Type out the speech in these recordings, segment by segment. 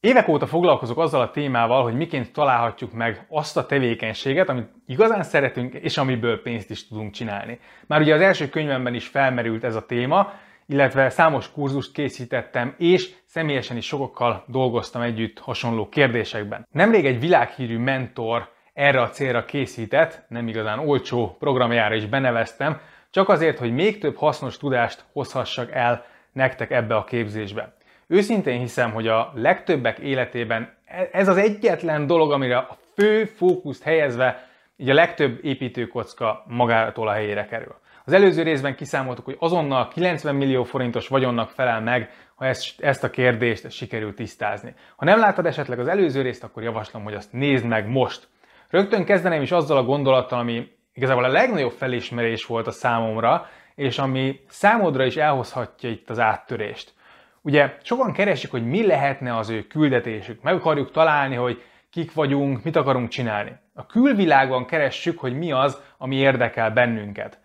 Évek óta foglalkozok azzal a témával, hogy miként találhatjuk meg azt a tevékenységet, amit igazán szeretünk, és amiből pénzt is tudunk csinálni. Már ugye az első könyvemben is felmerült ez a téma, illetve számos kurzust készítettem, és személyesen is sokokkal dolgoztam együtt hasonló kérdésekben. Nemrég egy világhírű mentor erre a célra készített, nem igazán olcsó programjára is beneveztem, csak azért, hogy még több hasznos tudást hozhassak el nektek ebbe a képzésbe. Őszintén hiszem, hogy a legtöbbek életében ez az egyetlen dolog, amire a fő fókuszt helyezve, így a legtöbb építőkocka magától a helyére kerül. Az előző részben kiszámoltuk, hogy azonnal 90 millió forintos vagyonnak felel meg, ha ezt, ezt a kérdést sikerült tisztázni. Ha nem láttad esetleg az előző részt, akkor javaslom, hogy azt nézd meg most. Rögtön kezdeném is azzal a gondolattal, ami igazából a legnagyobb felismerés volt a számomra, és ami számodra is elhozhatja itt az áttörést. Ugye sokan keresik, hogy mi lehetne az ő küldetésük. Meg akarjuk találni, hogy kik vagyunk, mit akarunk csinálni. A külvilágban keressük, hogy mi az, ami érdekel bennünket.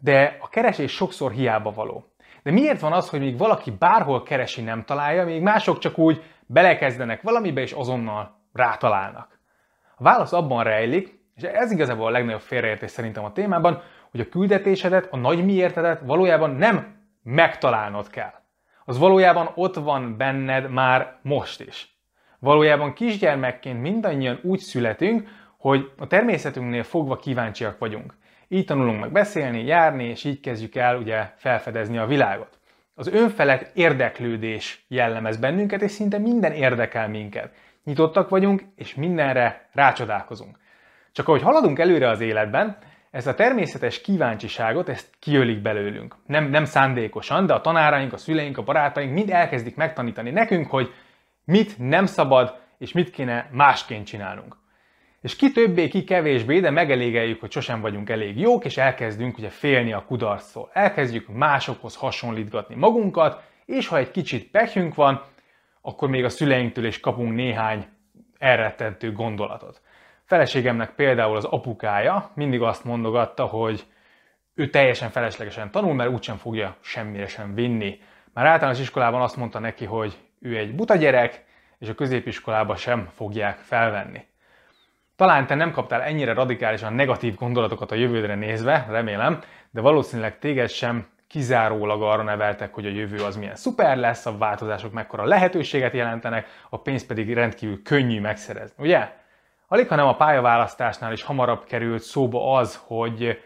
De a keresés sokszor hiába való. De miért van az, hogy még valaki bárhol keresi, nem találja, még mások csak úgy belekezdenek valamibe, és azonnal rátalálnak? A válasz abban rejlik, és ez igazából a legnagyobb félreértés szerintem a témában, hogy a küldetésedet, a nagy miértedet valójában nem megtalálnod kell az valójában ott van benned már most is. Valójában kisgyermekként mindannyian úgy születünk, hogy a természetünknél fogva kíváncsiak vagyunk. Így tanulunk meg beszélni, járni, és így kezdjük el ugye felfedezni a világot. Az önfelett érdeklődés jellemez bennünket, és szinte minden érdekel minket. Nyitottak vagyunk, és mindenre rácsodálkozunk. Csak ahogy haladunk előre az életben, ezt a természetes kíváncsiságot, ezt kiölik belőlünk. Nem, nem szándékosan, de a tanáraink, a szüleink, a barátaink mind elkezdik megtanítani nekünk, hogy mit nem szabad, és mit kéne másként csinálnunk. És ki többé, ki kevésbé, de megelégeljük, hogy sosem vagyunk elég jók, és elkezdünk ugye félni a kudarctól. Elkezdjük másokhoz hasonlítgatni magunkat, és ha egy kicsit pekjünk van, akkor még a szüleinktől is kapunk néhány elrettentő gondolatot. Feleségemnek például az apukája mindig azt mondogatta, hogy ő teljesen feleslegesen tanul, mert úgysem fogja semmire sem vinni. Már általános iskolában azt mondta neki, hogy ő egy buta gyerek, és a középiskolába sem fogják felvenni. Talán te nem kaptál ennyire radikálisan negatív gondolatokat a jövődre nézve, remélem, de valószínűleg téged sem kizárólag arra neveltek, hogy a jövő az milyen szuper lesz, a változások mekkora lehetőséget jelentenek, a pénzt pedig rendkívül könnyű megszerezni, ugye? Alig, hanem a pályaválasztásnál is hamarabb került szóba az, hogy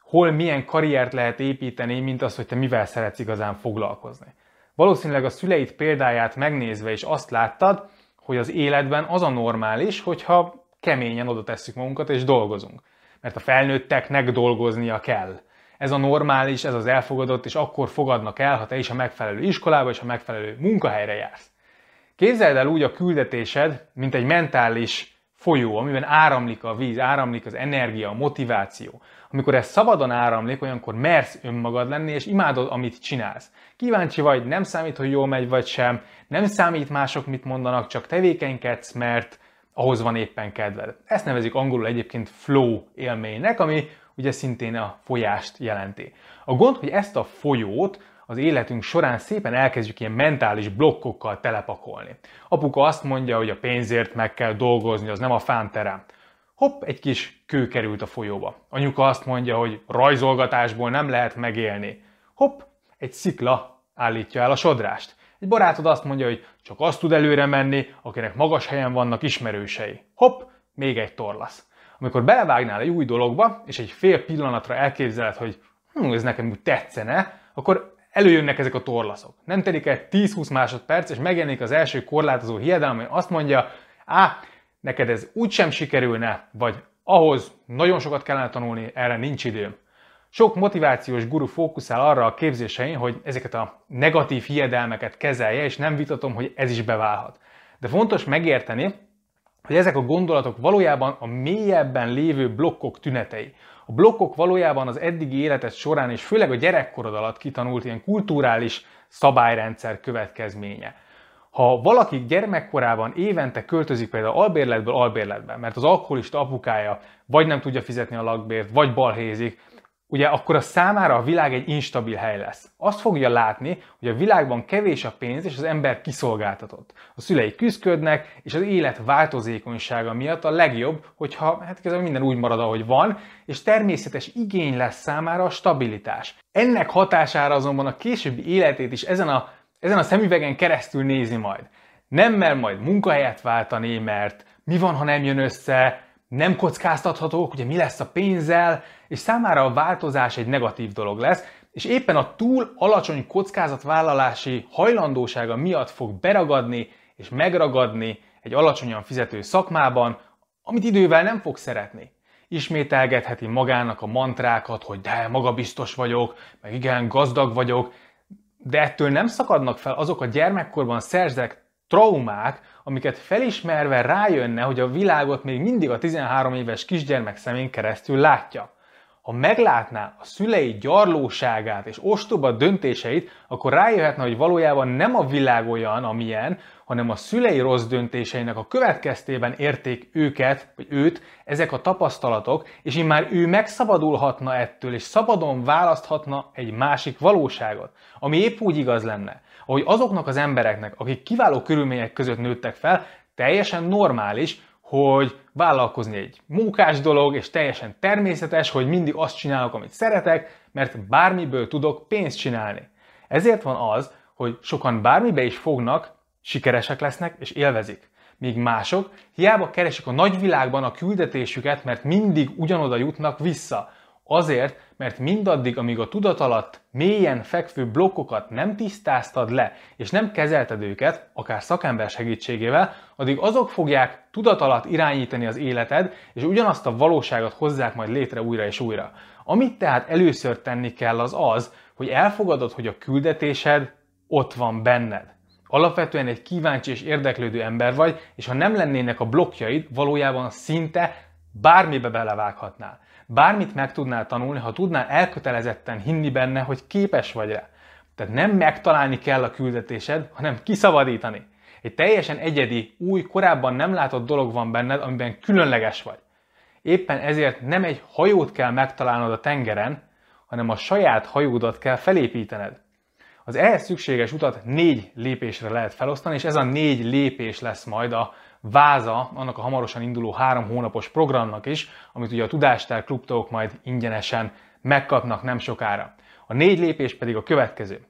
hol milyen karriert lehet építeni, mint az, hogy te mivel szeretsz igazán foglalkozni. Valószínűleg a szüleid példáját megnézve is azt láttad, hogy az életben az a normális, hogyha keményen oda tesszük magunkat és dolgozunk. Mert a felnőtteknek dolgoznia kell. Ez a normális, ez az elfogadott, és akkor fogadnak el, ha te is a megfelelő iskolába és a megfelelő munkahelyre jársz. Képzeld el úgy a küldetésed, mint egy mentális folyó, amiben áramlik a víz, áramlik az energia, a motiváció. Amikor ez szabadon áramlik, olyankor mersz önmagad lenni, és imádod, amit csinálsz. Kíváncsi vagy, nem számít, hogy jól megy vagy sem, nem számít mások mit mondanak, csak tevékenykedsz, mert ahhoz van éppen kedved. Ezt nevezik angolul egyébként flow élménynek, ami ugye szintén a folyást jelenti. A gond, hogy ezt a folyót az életünk során szépen elkezdjük ilyen mentális blokkokkal telepakolni. Apuka azt mondja, hogy a pénzért meg kell dolgozni, az nem a fánterem. Hopp, egy kis kő került a folyóba. Anyuka azt mondja, hogy rajzolgatásból nem lehet megélni. Hopp, egy szikla állítja el a sodrást. Egy barátod azt mondja, hogy csak azt tud előre menni, akinek magas helyen vannak ismerősei. Hopp, még egy torlasz. Amikor belevágnál egy új dologba, és egy fél pillanatra elképzeled, hogy hm, ez nekem úgy tetszene, akkor előjönnek ezek a torlaszok. Nem telik el 10-20 másodperc, és megjelenik az első korlátozó hiedelem, ami azt mondja, á, neked ez úgysem sikerülne, vagy ahhoz nagyon sokat kellene tanulni, erre nincs időm. Sok motivációs guru fókuszál arra a képzésein, hogy ezeket a negatív hiedelmeket kezelje, és nem vitatom, hogy ez is beválhat. De fontos megérteni, hogy ezek a gondolatok valójában a mélyebben lévő blokkok tünetei. A blokkok valójában az eddigi életed során és főleg a gyerekkorod alatt kitanult ilyen kulturális szabályrendszer következménye. Ha valaki gyermekkorában évente költözik például albérletből albérletbe, mert az alkoholista apukája vagy nem tudja fizetni a lakbért, vagy balhézik, ugye akkor a számára a világ egy instabil hely lesz. Azt fogja látni, hogy a világban kevés a pénz, és az ember kiszolgáltatott. A szülei küzdködnek, és az élet változékonysága miatt a legjobb, hogyha hát ez minden úgy marad, ahogy van, és természetes igény lesz számára a stabilitás. Ennek hatására azonban a későbbi életét is ezen a, ezen a szemüvegen keresztül nézi majd. Nem mer majd munkahelyet váltani, mert mi van, ha nem jön össze, nem kockáztathatók, ugye mi lesz a pénzzel, és számára a változás egy negatív dolog lesz, és éppen a túl alacsony kockázatvállalási hajlandósága miatt fog beragadni és megragadni egy alacsonyan fizető szakmában, amit idővel nem fog szeretni. Ismételgetheti magának a mantrákat, hogy de magabiztos vagyok, meg igen, gazdag vagyok, de ettől nem szakadnak fel azok a gyermekkorban szerzett traumák, amiket felismerve rájönne, hogy a világot még mindig a 13 éves kisgyermek szemén keresztül látja. Ha meglátná a szülei gyarlóságát és ostoba döntéseit, akkor rájöhetne, hogy valójában nem a világ olyan, amilyen, hanem a szülei rossz döntéseinek a következtében érték őket, vagy őt ezek a tapasztalatok, és immár ő megszabadulhatna ettől, és szabadon választhatna egy másik valóságot, ami épp úgy igaz lenne, ahogy azoknak az embereknek, akik kiváló körülmények között nőttek fel, teljesen normális, hogy vállalkozni egy munkás dolog, és teljesen természetes, hogy mindig azt csinálok, amit szeretek, mert bármiből tudok pénzt csinálni. Ezért van az, hogy sokan bármibe is fognak, sikeresek lesznek és élvezik. Míg mások hiába keresik a nagyvilágban a küldetésüket, mert mindig ugyanoda jutnak vissza. Azért, mert mindaddig, amíg a tudat alatt mélyen fekvő blokkokat nem tisztáztad le, és nem kezelted őket, akár szakember segítségével, addig azok fogják tudat alatt irányítani az életed, és ugyanazt a valóságot hozzák majd létre újra és újra. Amit tehát először tenni kell az az, hogy elfogadod, hogy a küldetésed ott van benned. Alapvetően egy kíváncsi és érdeklődő ember vagy, és ha nem lennének a blokkjaid, valójában szinte bármibe belevághatnál. Bármit meg tudnál tanulni, ha tudnál elkötelezetten hinni benne, hogy képes vagy rá. Tehát nem megtalálni kell a küldetésed, hanem kiszabadítani. Egy teljesen egyedi, új, korábban nem látott dolog van benned, amiben különleges vagy. Éppen ezért nem egy hajót kell megtalálnod a tengeren, hanem a saját hajódat kell felépítened. Az ehhez szükséges utat négy lépésre lehet felosztani, és ez a négy lépés lesz majd a váza annak a hamarosan induló három hónapos programnak is, amit ugye a Tudástár klubtagok majd ingyenesen megkapnak nem sokára. A négy lépés pedig a következő.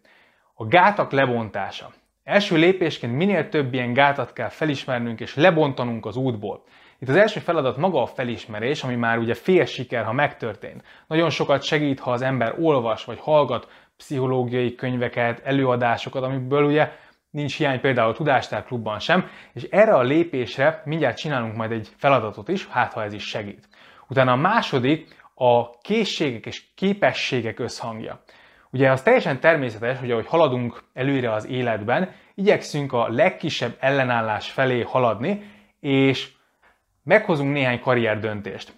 A gátak lebontása. Első lépésként minél több ilyen gátat kell felismernünk és lebontanunk az útból. Itt az első feladat maga a felismerés, ami már ugye fél siker, ha megtörtént. Nagyon sokat segít, ha az ember olvas vagy hallgat pszichológiai könyveket, előadásokat, amiből ugye nincs hiány például a Tudástár klubban sem, és erre a lépésre mindjárt csinálunk majd egy feladatot is, hát ha ez is segít. Utána a második a készségek és képességek összhangja. Ugye az teljesen természetes, hogy ahogy haladunk előre az életben, igyekszünk a legkisebb ellenállás felé haladni, és meghozunk néhány karrierdöntést.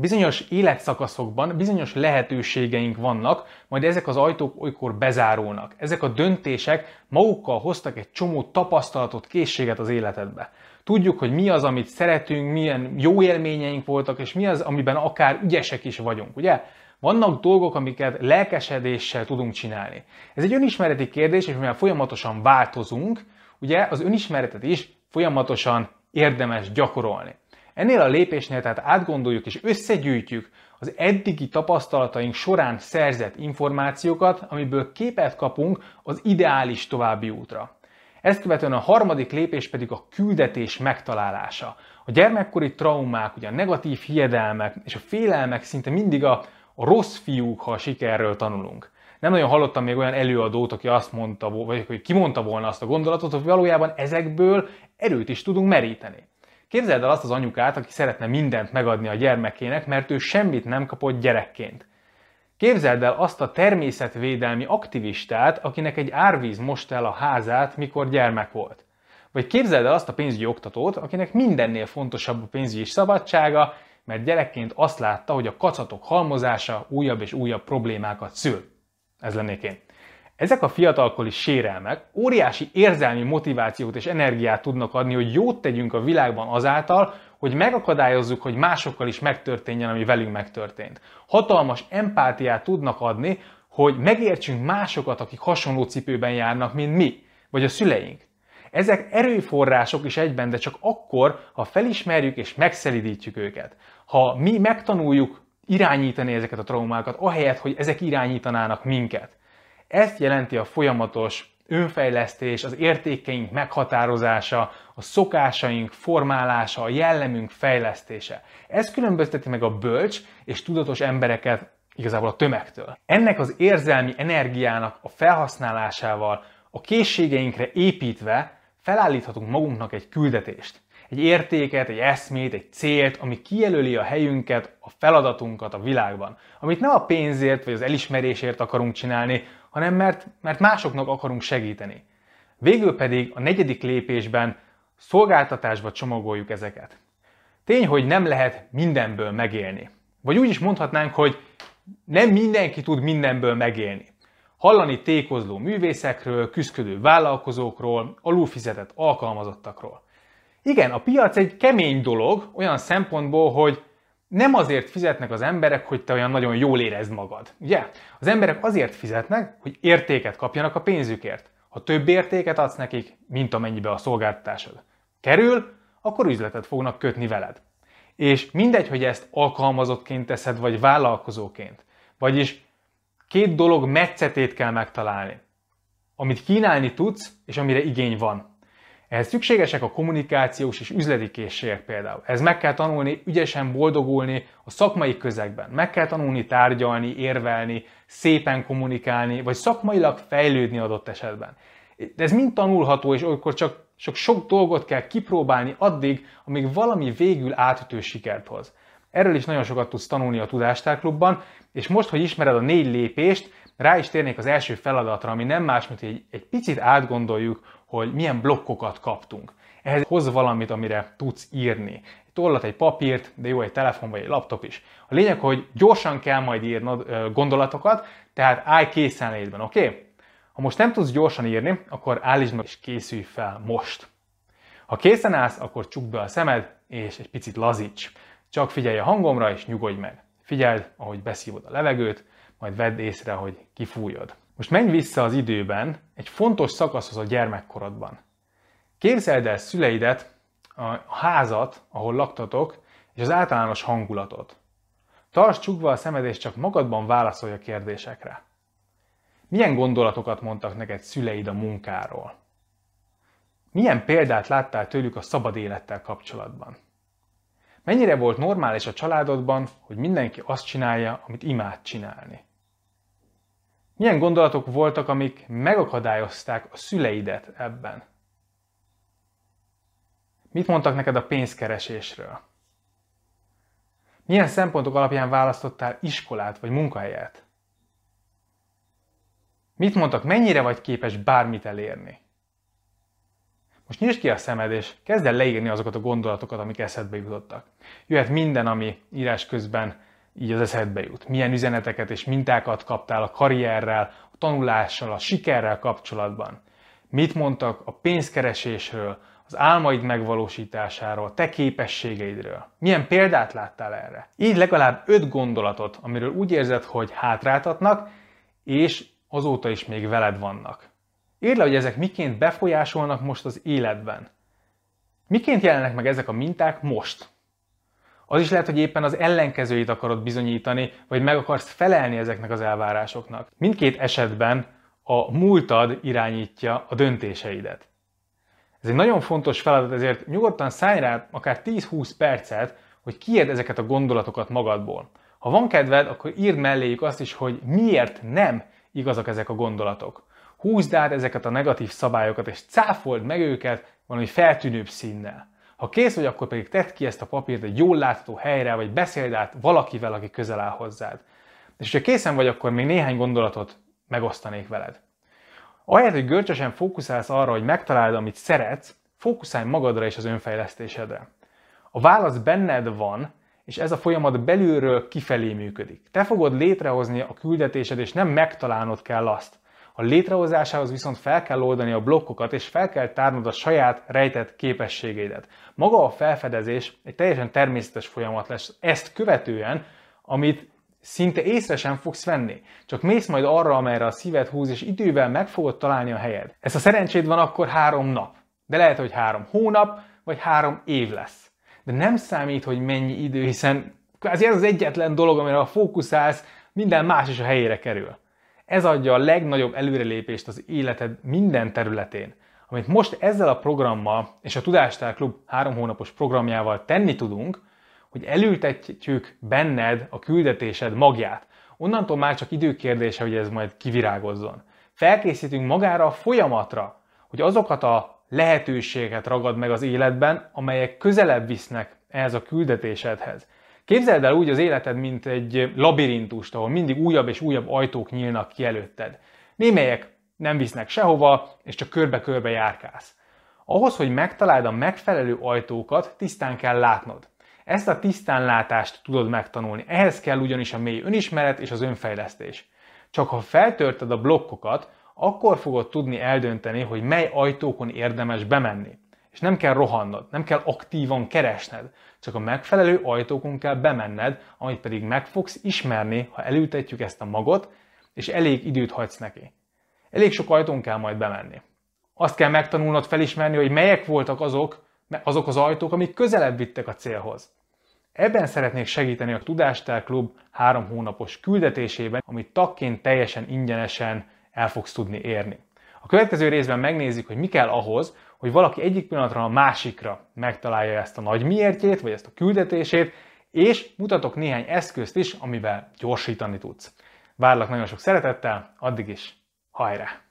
Bizonyos életszakaszokban bizonyos lehetőségeink vannak, majd ezek az ajtók olykor bezárulnak. Ezek a döntések magukkal hoztak egy csomó tapasztalatot, készséget az életedbe. Tudjuk, hogy mi az, amit szeretünk, milyen jó élményeink voltak, és mi az, amiben akár ügyesek is vagyunk, ugye? Vannak dolgok, amiket lelkesedéssel tudunk csinálni. Ez egy önismereti kérdés, és mivel folyamatosan változunk, ugye az önismeretet is folyamatosan érdemes gyakorolni. Ennél a lépésnél tehát átgondoljuk és összegyűjtjük az eddigi tapasztalataink során szerzett információkat, amiből képet kapunk az ideális további útra. Ezt követően a harmadik lépés pedig a küldetés megtalálása. A gyermekkori traumák, ugye a negatív hiedelmek és a félelmek szinte mindig a, a rossz fiúk, ha a sikerről tanulunk. Nem nagyon hallottam még olyan előadót, aki azt mondta, vagy hogy kimondta volna azt a gondolatot, hogy valójában ezekből erőt is tudunk meríteni. Képzeld el azt az anyukát, aki szeretne mindent megadni a gyermekének, mert ő semmit nem kapott gyerekként. Képzeld el azt a természetvédelmi aktivistát, akinek egy árvíz most el a házát, mikor gyermek volt. Vagy képzeld el azt a pénzügyi oktatót, akinek mindennél fontosabb a pénzügyi szabadsága, mert gyerekként azt látta, hogy a kacatok halmozása újabb és újabb problémákat szül. Ez lennék én. Ezek a fiatalkori sérelmek óriási érzelmi motivációt és energiát tudnak adni, hogy jót tegyünk a világban azáltal, hogy megakadályozzuk, hogy másokkal is megtörténjen, ami velünk megtörtént. Hatalmas empátiát tudnak adni, hogy megértsünk másokat, akik hasonló cipőben járnak, mint mi, vagy a szüleink. Ezek erőforrások is egyben, de csak akkor, ha felismerjük és megszelidítjük őket. Ha mi megtanuljuk irányítani ezeket a traumákat, ahelyett, hogy ezek irányítanának minket. Ezt jelenti a folyamatos önfejlesztés, az értékeink meghatározása, a szokásaink formálása, a jellemünk fejlesztése. Ez különbözteti meg a bölcs és tudatos embereket igazából a tömegtől. Ennek az érzelmi energiának a felhasználásával, a készségeinkre építve felállíthatunk magunknak egy küldetést. Egy értéket, egy eszmét, egy célt, ami kijelöli a helyünket, a feladatunkat a világban. Amit nem a pénzért vagy az elismerésért akarunk csinálni, hanem mert, mert másoknak akarunk segíteni. Végül pedig a negyedik lépésben szolgáltatásba csomagoljuk ezeket. Tény, hogy nem lehet mindenből megélni. Vagy úgy is mondhatnánk, hogy nem mindenki tud mindenből megélni. Hallani tékozló művészekről, küzdködő vállalkozókról, alulfizetett alkalmazottakról. Igen, a piac egy kemény dolog, olyan szempontból, hogy nem azért fizetnek az emberek, hogy te olyan nagyon jól érezd magad. Ugye? Az emberek azért fizetnek, hogy értéket kapjanak a pénzükért. Ha több értéket adsz nekik, mint amennyibe a szolgáltatásod kerül, akkor üzletet fognak kötni veled. És mindegy, hogy ezt alkalmazottként teszed, vagy vállalkozóként. Vagyis két dolog metszetét kell megtalálni. Amit kínálni tudsz, és amire igény van. Ehhez szükségesek a kommunikációs és üzleti készségek például. Ez meg kell tanulni ügyesen boldogulni a szakmai közegben. Meg kell tanulni tárgyalni, érvelni, szépen kommunikálni, vagy szakmailag fejlődni adott esetben. De ez mind tanulható, és olykor csak sok, sok dolgot kell kipróbálni addig, amíg valami végül átütő sikert hoz. Erről is nagyon sokat tudsz tanulni a Tudástárklubban, és most, hogy ismered a négy lépést, rá is térnék az első feladatra, ami nem más, mint egy, egy picit átgondoljuk, hogy milyen blokkokat kaptunk. Ehhez hoz valamit, amire tudsz írni. Tollat, egy papírt, de jó, egy telefon vagy egy laptop is. A lényeg, hogy gyorsan kell majd írnod gondolatokat, tehát állj készenlétben, oké? Okay? Ha most nem tudsz gyorsan írni, akkor állítsd meg és készülj fel most. Ha készen állsz, akkor csukd be a szemed, és egy picit lazíts. Csak figyelj a hangomra, és nyugodj meg. Figyeld, ahogy beszívod a levegőt, majd vedd észre, hogy kifújod. Most menj vissza az időben egy fontos szakaszhoz a gyermekkorodban. Képzeld el szüleidet, a házat, ahol laktatok, és az általános hangulatot. Tarts csukva a szemed, és csak magadban válaszolj a kérdésekre. Milyen gondolatokat mondtak neked szüleid a munkáról? Milyen példát láttál tőlük a szabad élettel kapcsolatban? Mennyire volt normális a családodban, hogy mindenki azt csinálja, amit imád csinálni? Milyen gondolatok voltak, amik megakadályozták a szüleidet ebben? Mit mondtak neked a pénzkeresésről? Milyen szempontok alapján választottál iskolát vagy munkahelyet? Mit mondtak, mennyire vagy képes bármit elérni? Most nyisd ki a szemed, és kezd el leírni azokat a gondolatokat, amik eszedbe jutottak. Jöhet minden, ami írás közben így az eszedbe jut. Milyen üzeneteket és mintákat kaptál a karrierrel, a tanulással, a sikerrel kapcsolatban. Mit mondtak a pénzkeresésről, az álmaid megvalósításáról, te képességeidről. Milyen példát láttál erre? Így legalább öt gondolatot, amiről úgy érzed, hogy hátráltatnak, és azóta is még veled vannak. Írd le, hogy ezek miként befolyásolnak most az életben. Miként jelennek meg ezek a minták most? Az is lehet, hogy éppen az ellenkezőit akarod bizonyítani, vagy meg akarsz felelni ezeknek az elvárásoknak. Mindkét esetben a múltad irányítja a döntéseidet. Ez egy nagyon fontos feladat, ezért nyugodtan szállj rá akár 10-20 percet, hogy kiérd ezeket a gondolatokat magadból. Ha van kedved, akkor írd melléjük azt is, hogy miért nem igazak ezek a gondolatok. Húzd át ezeket a negatív szabályokat, és cáfold meg őket valami feltűnőbb színnel. Ha kész vagy, akkor pedig tedd ki ezt a papírt egy jól látható helyre, vagy beszéld át valakivel, aki közel áll hozzád. És ha készen vagy, akkor még néhány gondolatot megosztanék veled. Ahelyett, hogy görcsösen fókuszálsz arra, hogy megtaláld, amit szeretsz, fókuszálj magadra és az önfejlesztésedre. A válasz benned van, és ez a folyamat belülről kifelé működik. Te fogod létrehozni a küldetésed, és nem megtalálnod kell azt. A létrehozásához viszont fel kell oldani a blokkokat, és fel kell tárnod a saját rejtett képességeidet. Maga a felfedezés egy teljesen természetes folyamat lesz ezt követően, amit szinte észre sem fogsz venni. Csak mész majd arra, amerre a szíved húz, és idővel meg fogod találni a helyed. Ez a szerencséd van akkor három nap. De lehet, hogy három hónap, vagy három év lesz. De nem számít, hogy mennyi idő, hiszen ez az egyetlen dolog, amire a fókuszálsz, minden más is a helyére kerül. Ez adja a legnagyobb előrelépést az életed minden területén. Amit most ezzel a programmal és a Tudástár Klub három hónapos programjával tenni tudunk, hogy elültetjük benned a küldetésed magját. Onnantól már csak időkérdése, hogy ez majd kivirágozzon. Felkészítünk magára a folyamatra, hogy azokat a lehetőséget ragad meg az életben, amelyek közelebb visznek ehhez a küldetésedhez. Képzeld el úgy az életed, mint egy labirintust, ahol mindig újabb és újabb ajtók nyílnak ki előtted. Némelyek nem visznek sehova, és csak körbe-körbe járkálsz. Ahhoz, hogy megtaláld a megfelelő ajtókat, tisztán kell látnod. Ezt a tisztánlátást tudod megtanulni. Ehhez kell ugyanis a mély önismeret és az önfejlesztés. Csak ha feltörted a blokkokat, akkor fogod tudni eldönteni, hogy mely ajtókon érdemes bemenni. És nem kell rohannod, nem kell aktívan keresned, csak a megfelelő ajtókon kell bemenned, amit pedig meg fogsz ismerni, ha elültetjük ezt a magot, és elég időt hagysz neki. Elég sok ajtón kell majd bemenni. Azt kell megtanulnod felismerni, hogy melyek voltak azok, azok az ajtók, amik közelebb vittek a célhoz. Ebben szeretnék segíteni a Tudástár Klub három hónapos küldetésében, amit tagként teljesen ingyenesen el fogsz tudni érni. A következő részben megnézzük, hogy mi kell ahhoz, hogy valaki egyik pillanatra a másikra megtalálja ezt a nagy miértjét, vagy ezt a küldetését, és mutatok néhány eszközt is, amivel gyorsítani tudsz. Várlak nagyon sok szeretettel, addig is hajrá!